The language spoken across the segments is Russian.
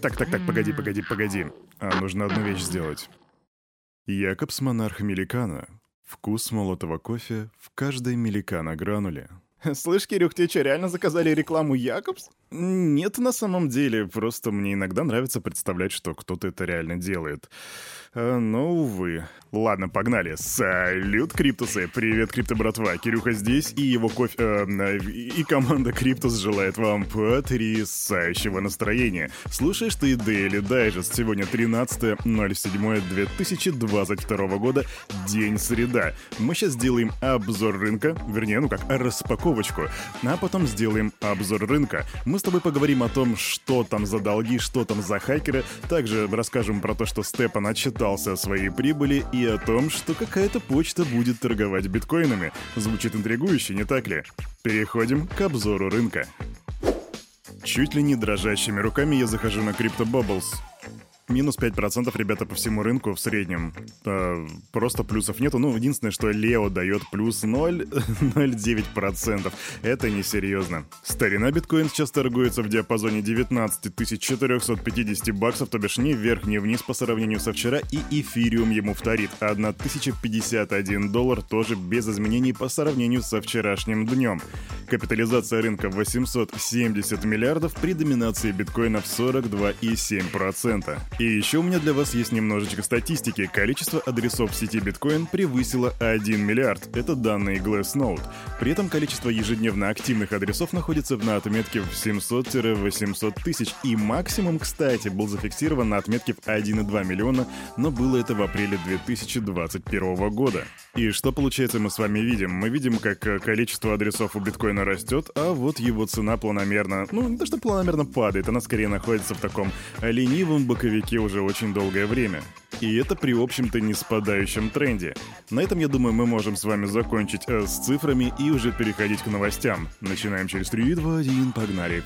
Так, так, так, погоди, погоди, погоди. А нужно одну вещь сделать. Якобс Монарх Меликана. Вкус молотого кофе в каждой Меликана грануле. Слышь, Кирюх, тебе что, реально заказали рекламу Якобс? Нет, на самом деле, просто мне иногда нравится представлять, что кто-то это реально делает. А, но, увы. Ладно, погнали. Салют, Криптусы! Привет, Крипто братва! Кирюха здесь, и его кофе... Э, и команда Криптус желает вам потрясающего настроения. Слушаешь ты Daily Digest. Сегодня 13.07.2022 года, день среда. Мы сейчас сделаем обзор рынка, вернее, ну как, распаковочку, а потом сделаем обзор рынка. Мы с тобой поговорим о том, что там за долги, что там за хакеры. Также расскажем про то, что Степан отчитался о своей прибыли и о том, что какая-то почта будет торговать биткоинами. Звучит интригующе, не так ли? Переходим к обзору рынка. Чуть ли не дрожащими руками я захожу на Crypto Bubbles. Минус 5% ребята по всему рынку в среднем. Э, просто плюсов нету. Ну, единственное, что Лео дает плюс 0,09%. Это несерьезно. Старина биткоин сейчас торгуется в диапазоне 19 450 баксов, то бишь ни вверх, ни вниз по сравнению со вчера, и эфириум ему вторит. 1051 доллар тоже без изменений по сравнению со вчерашним днем. Капитализация рынка 870 миллиардов при доминации биткоина в 42,7%. И еще у меня для вас есть немножечко статистики. Количество адресов в сети биткоин превысило 1 миллиард. Это данные Glassnode. При этом количество ежедневно активных адресов находится на отметке в 700-800 тысяч. И максимум, кстати, был зафиксирован на отметке в 1,2 миллиона, но было это в апреле 2021 года. И что получается мы с вами видим? Мы видим, как количество адресов у биткоина растет, а вот его цена планомерно, ну не то что планомерно падает, она скорее находится в таком ленивом боковике языке уже очень долгое время. И это при общем-то не спадающем тренде. На этом, я думаю, мы можем с вами закончить э, с цифрами и уже переходить к новостям. Начинаем через 3, 2, 1, погнали.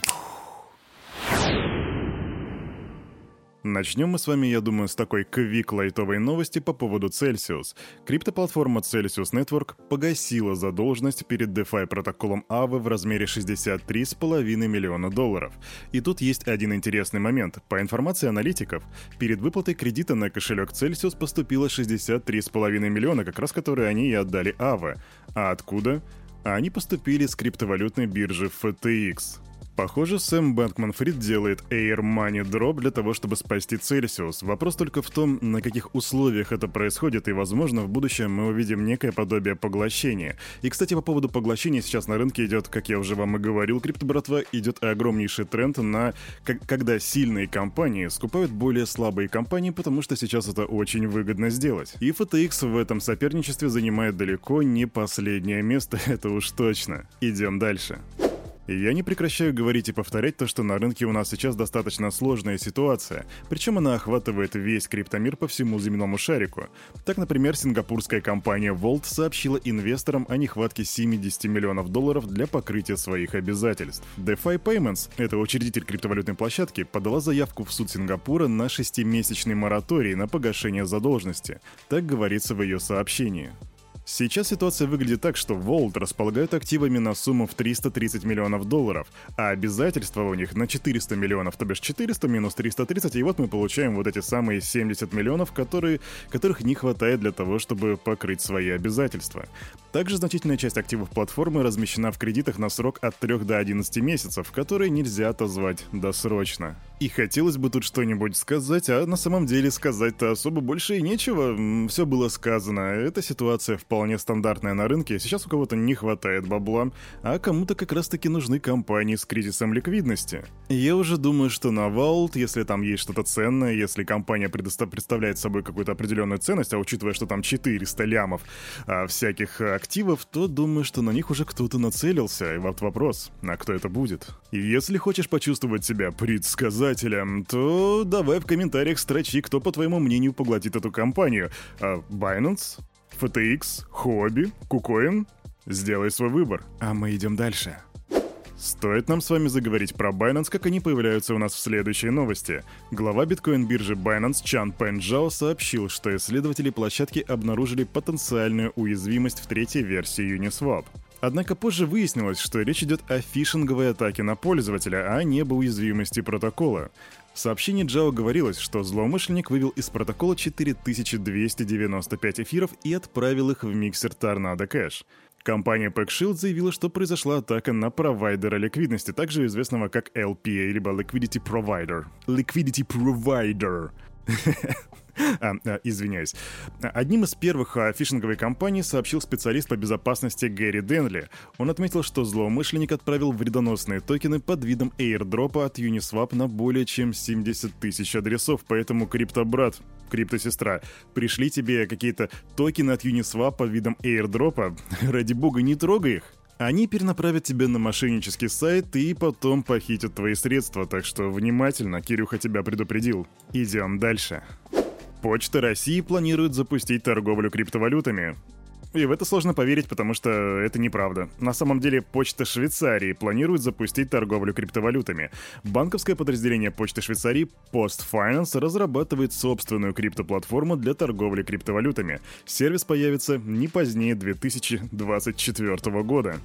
Начнем мы с вами, я думаю, с такой квик-лайтовой новости по поводу Celsius. Криптоплатформа Celsius Network погасила задолженность перед DeFi протоколом AVE в размере 63,5 миллиона долларов. И тут есть один интересный момент. По информации аналитиков, перед выплатой кредита на кошелек Celsius поступило 63,5 миллиона, как раз которые они и отдали AVE. А откуда? А они поступили с криптовалютной биржи FTX. Похоже, Сэм Бэнкман-Фрид делает Air Money Drop для того, чтобы спасти Цельсиус. Вопрос только в том, на каких условиях это происходит, и, возможно, в будущем мы увидим некое подобие поглощения. И, кстати, по поводу поглощения сейчас на рынке идет, как я уже вам и говорил, крипто-братва, идет огромнейший тренд на... когда сильные компании скупают более слабые компании, потому что сейчас это очень выгодно сделать. И FTX в этом соперничестве занимает далеко не последнее место, это уж точно. Идем дальше. И я не прекращаю говорить и повторять то, что на рынке у нас сейчас достаточно сложная ситуация, причем она охватывает весь криптомир по всему земному шарику. Так, например, сингапурская компания Volt сообщила инвесторам о нехватке 70 миллионов долларов для покрытия своих обязательств. DeFi Payments, это учредитель криптовалютной площадки, подала заявку в суд Сингапура на шестимесячный мораторий на погашение задолженности. Так говорится в ее сообщении. Сейчас ситуация выглядит так, что Волт располагают активами на сумму в 330 миллионов долларов, а обязательства у них на 400 миллионов, то бишь 400 минус 330, и вот мы получаем вот эти самые 70 миллионов, которые, которых не хватает для того, чтобы покрыть свои обязательства. Также значительная часть активов платформы размещена в кредитах на срок от 3 до 11 месяцев, которые нельзя отозвать досрочно. И хотелось бы тут что-нибудь сказать, а на самом деле сказать-то особо больше и нечего. Все было сказано. Эта ситуация вполне стандартная на рынке. Сейчас у кого-то не хватает бабла, а кому-то как раз-таки нужны компании с кризисом ликвидности. Я уже думаю, что на Vault, если там есть что-то ценное, если компания представляет собой какую-то определенную ценность, а учитывая, что там 400 лямов а, всяких активов, то думаю, что на них уже кто-то нацелился. И вот вопрос, а кто это будет? И если хочешь почувствовать себя предсказательным, показателям, то давай в комментариях строчи, кто, по твоему мнению, поглотит эту компанию. А Binance? FTX? Хобби? Кукоин? Сделай свой выбор, а мы идем дальше. Стоит нам с вами заговорить про Binance, как они появляются у нас в следующей новости. Глава биткоин-биржи Binance Чан Пенджао сообщил, что исследователи площадки обнаружили потенциальную уязвимость в третьей версии Uniswap. Однако позже выяснилось, что речь идет о фишинговой атаке на пользователя, а не об уязвимости протокола. В сообщении Джао говорилось, что злоумышленник вывел из протокола 4295 эфиров и отправил их в миксер Tornado Cash. Компания PackShield заявила, что произошла атака на провайдера ликвидности, также известного как LPA, либо Liquidity Provider. Liquidity Provider. А, а, извиняюсь. Одним из первых о фишинговой компании сообщил специалист по безопасности Гэри Денли. Он отметил, что злоумышленник отправил вредоносные токены под видом airdropа от Uniswap на более чем 70 тысяч адресов, поэтому криптобрат, криптосестра, пришли тебе какие-то токены от Uniswap под видом airdropа, ради бога не трогай их. Они перенаправят тебя на мошеннический сайт и потом похитят твои средства, так что внимательно, Кирюха тебя предупредил. Идем дальше. Почта России планирует запустить торговлю криптовалютами. И в это сложно поверить, потому что это неправда. На самом деле, Почта Швейцарии планирует запустить торговлю криптовалютами. Банковское подразделение Почты Швейцарии Post Finance разрабатывает собственную криптоплатформу для торговли криптовалютами. Сервис появится не позднее 2024 года.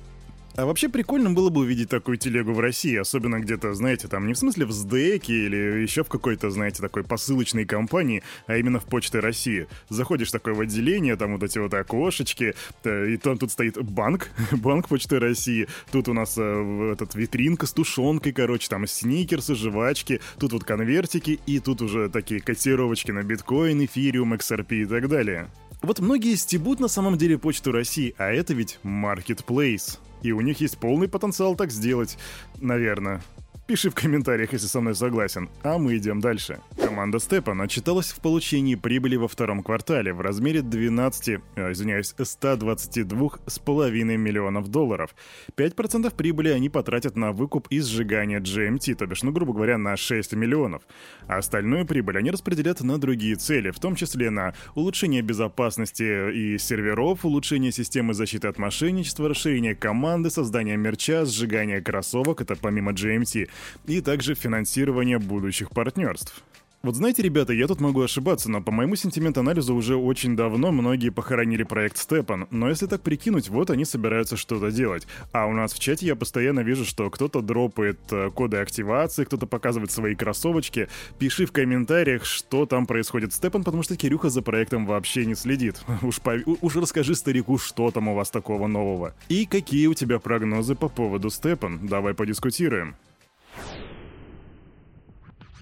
А вообще прикольно было бы увидеть такую телегу в России, особенно где-то, знаете, там не в смысле в СДЭКе или еще в какой-то, знаете, такой посылочной компании, а именно в Почте России. Заходишь такое в отделение, там вот эти вот окошечки, э, и там тут стоит банк, банк Почты России, тут у нас э, этот витринка с тушенкой, короче, там сникерсы, жвачки, тут вот конвертики, и тут уже такие котировочки на биткоин, эфириум, XRP и так далее. Вот многие стебут на самом деле Почту России, а это ведь marketplace. И у них есть полный потенциал так сделать, наверное. Пиши в комментариях, если со мной согласен. А мы идем дальше. Команда Степан отчиталась в получении прибыли во втором квартале в размере 12, э, извиняюсь, 122,5 миллионов долларов. 5% прибыли они потратят на выкуп и сжигание GMT, то бишь, ну, грубо говоря, на 6 миллионов. А остальную прибыль они распределят на другие цели, в том числе на улучшение безопасности и серверов, улучшение системы защиты от мошенничества, расширение команды, создание мерча, сжигание кроссовок, это помимо GMT, и также финансирование будущих партнерств. Вот знаете, ребята, я тут могу ошибаться, но по моему сентимент-анализу уже очень давно многие похоронили проект Степан. Но если так прикинуть, вот они собираются что-то делать. А у нас в чате я постоянно вижу, что кто-то дропает э, коды активации, кто-то показывает свои кроссовочки. Пиши в комментариях, что там происходит Степан, потому что Кирюха за проектом вообще не следит. Уж, пов... Уж расскажи старику, что там у вас такого нового. И какие у тебя прогнозы по поводу Степан. Давай подискутируем.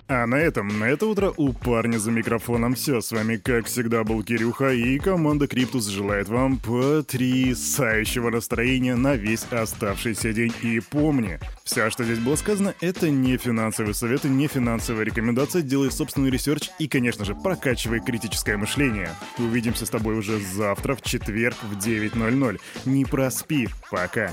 А на этом, на это утро у парня за микрофоном все. С вами, как всегда, был Кирюха, и команда Криптус желает вам потрясающего настроения на весь оставшийся день. И помни, все, что здесь было сказано, это не финансовые советы, не финансовая рекомендация. Делай собственный research и, конечно же, прокачивай критическое мышление. Увидимся с тобой уже завтра, в четверг, в 9.00. Не проспи. Пока.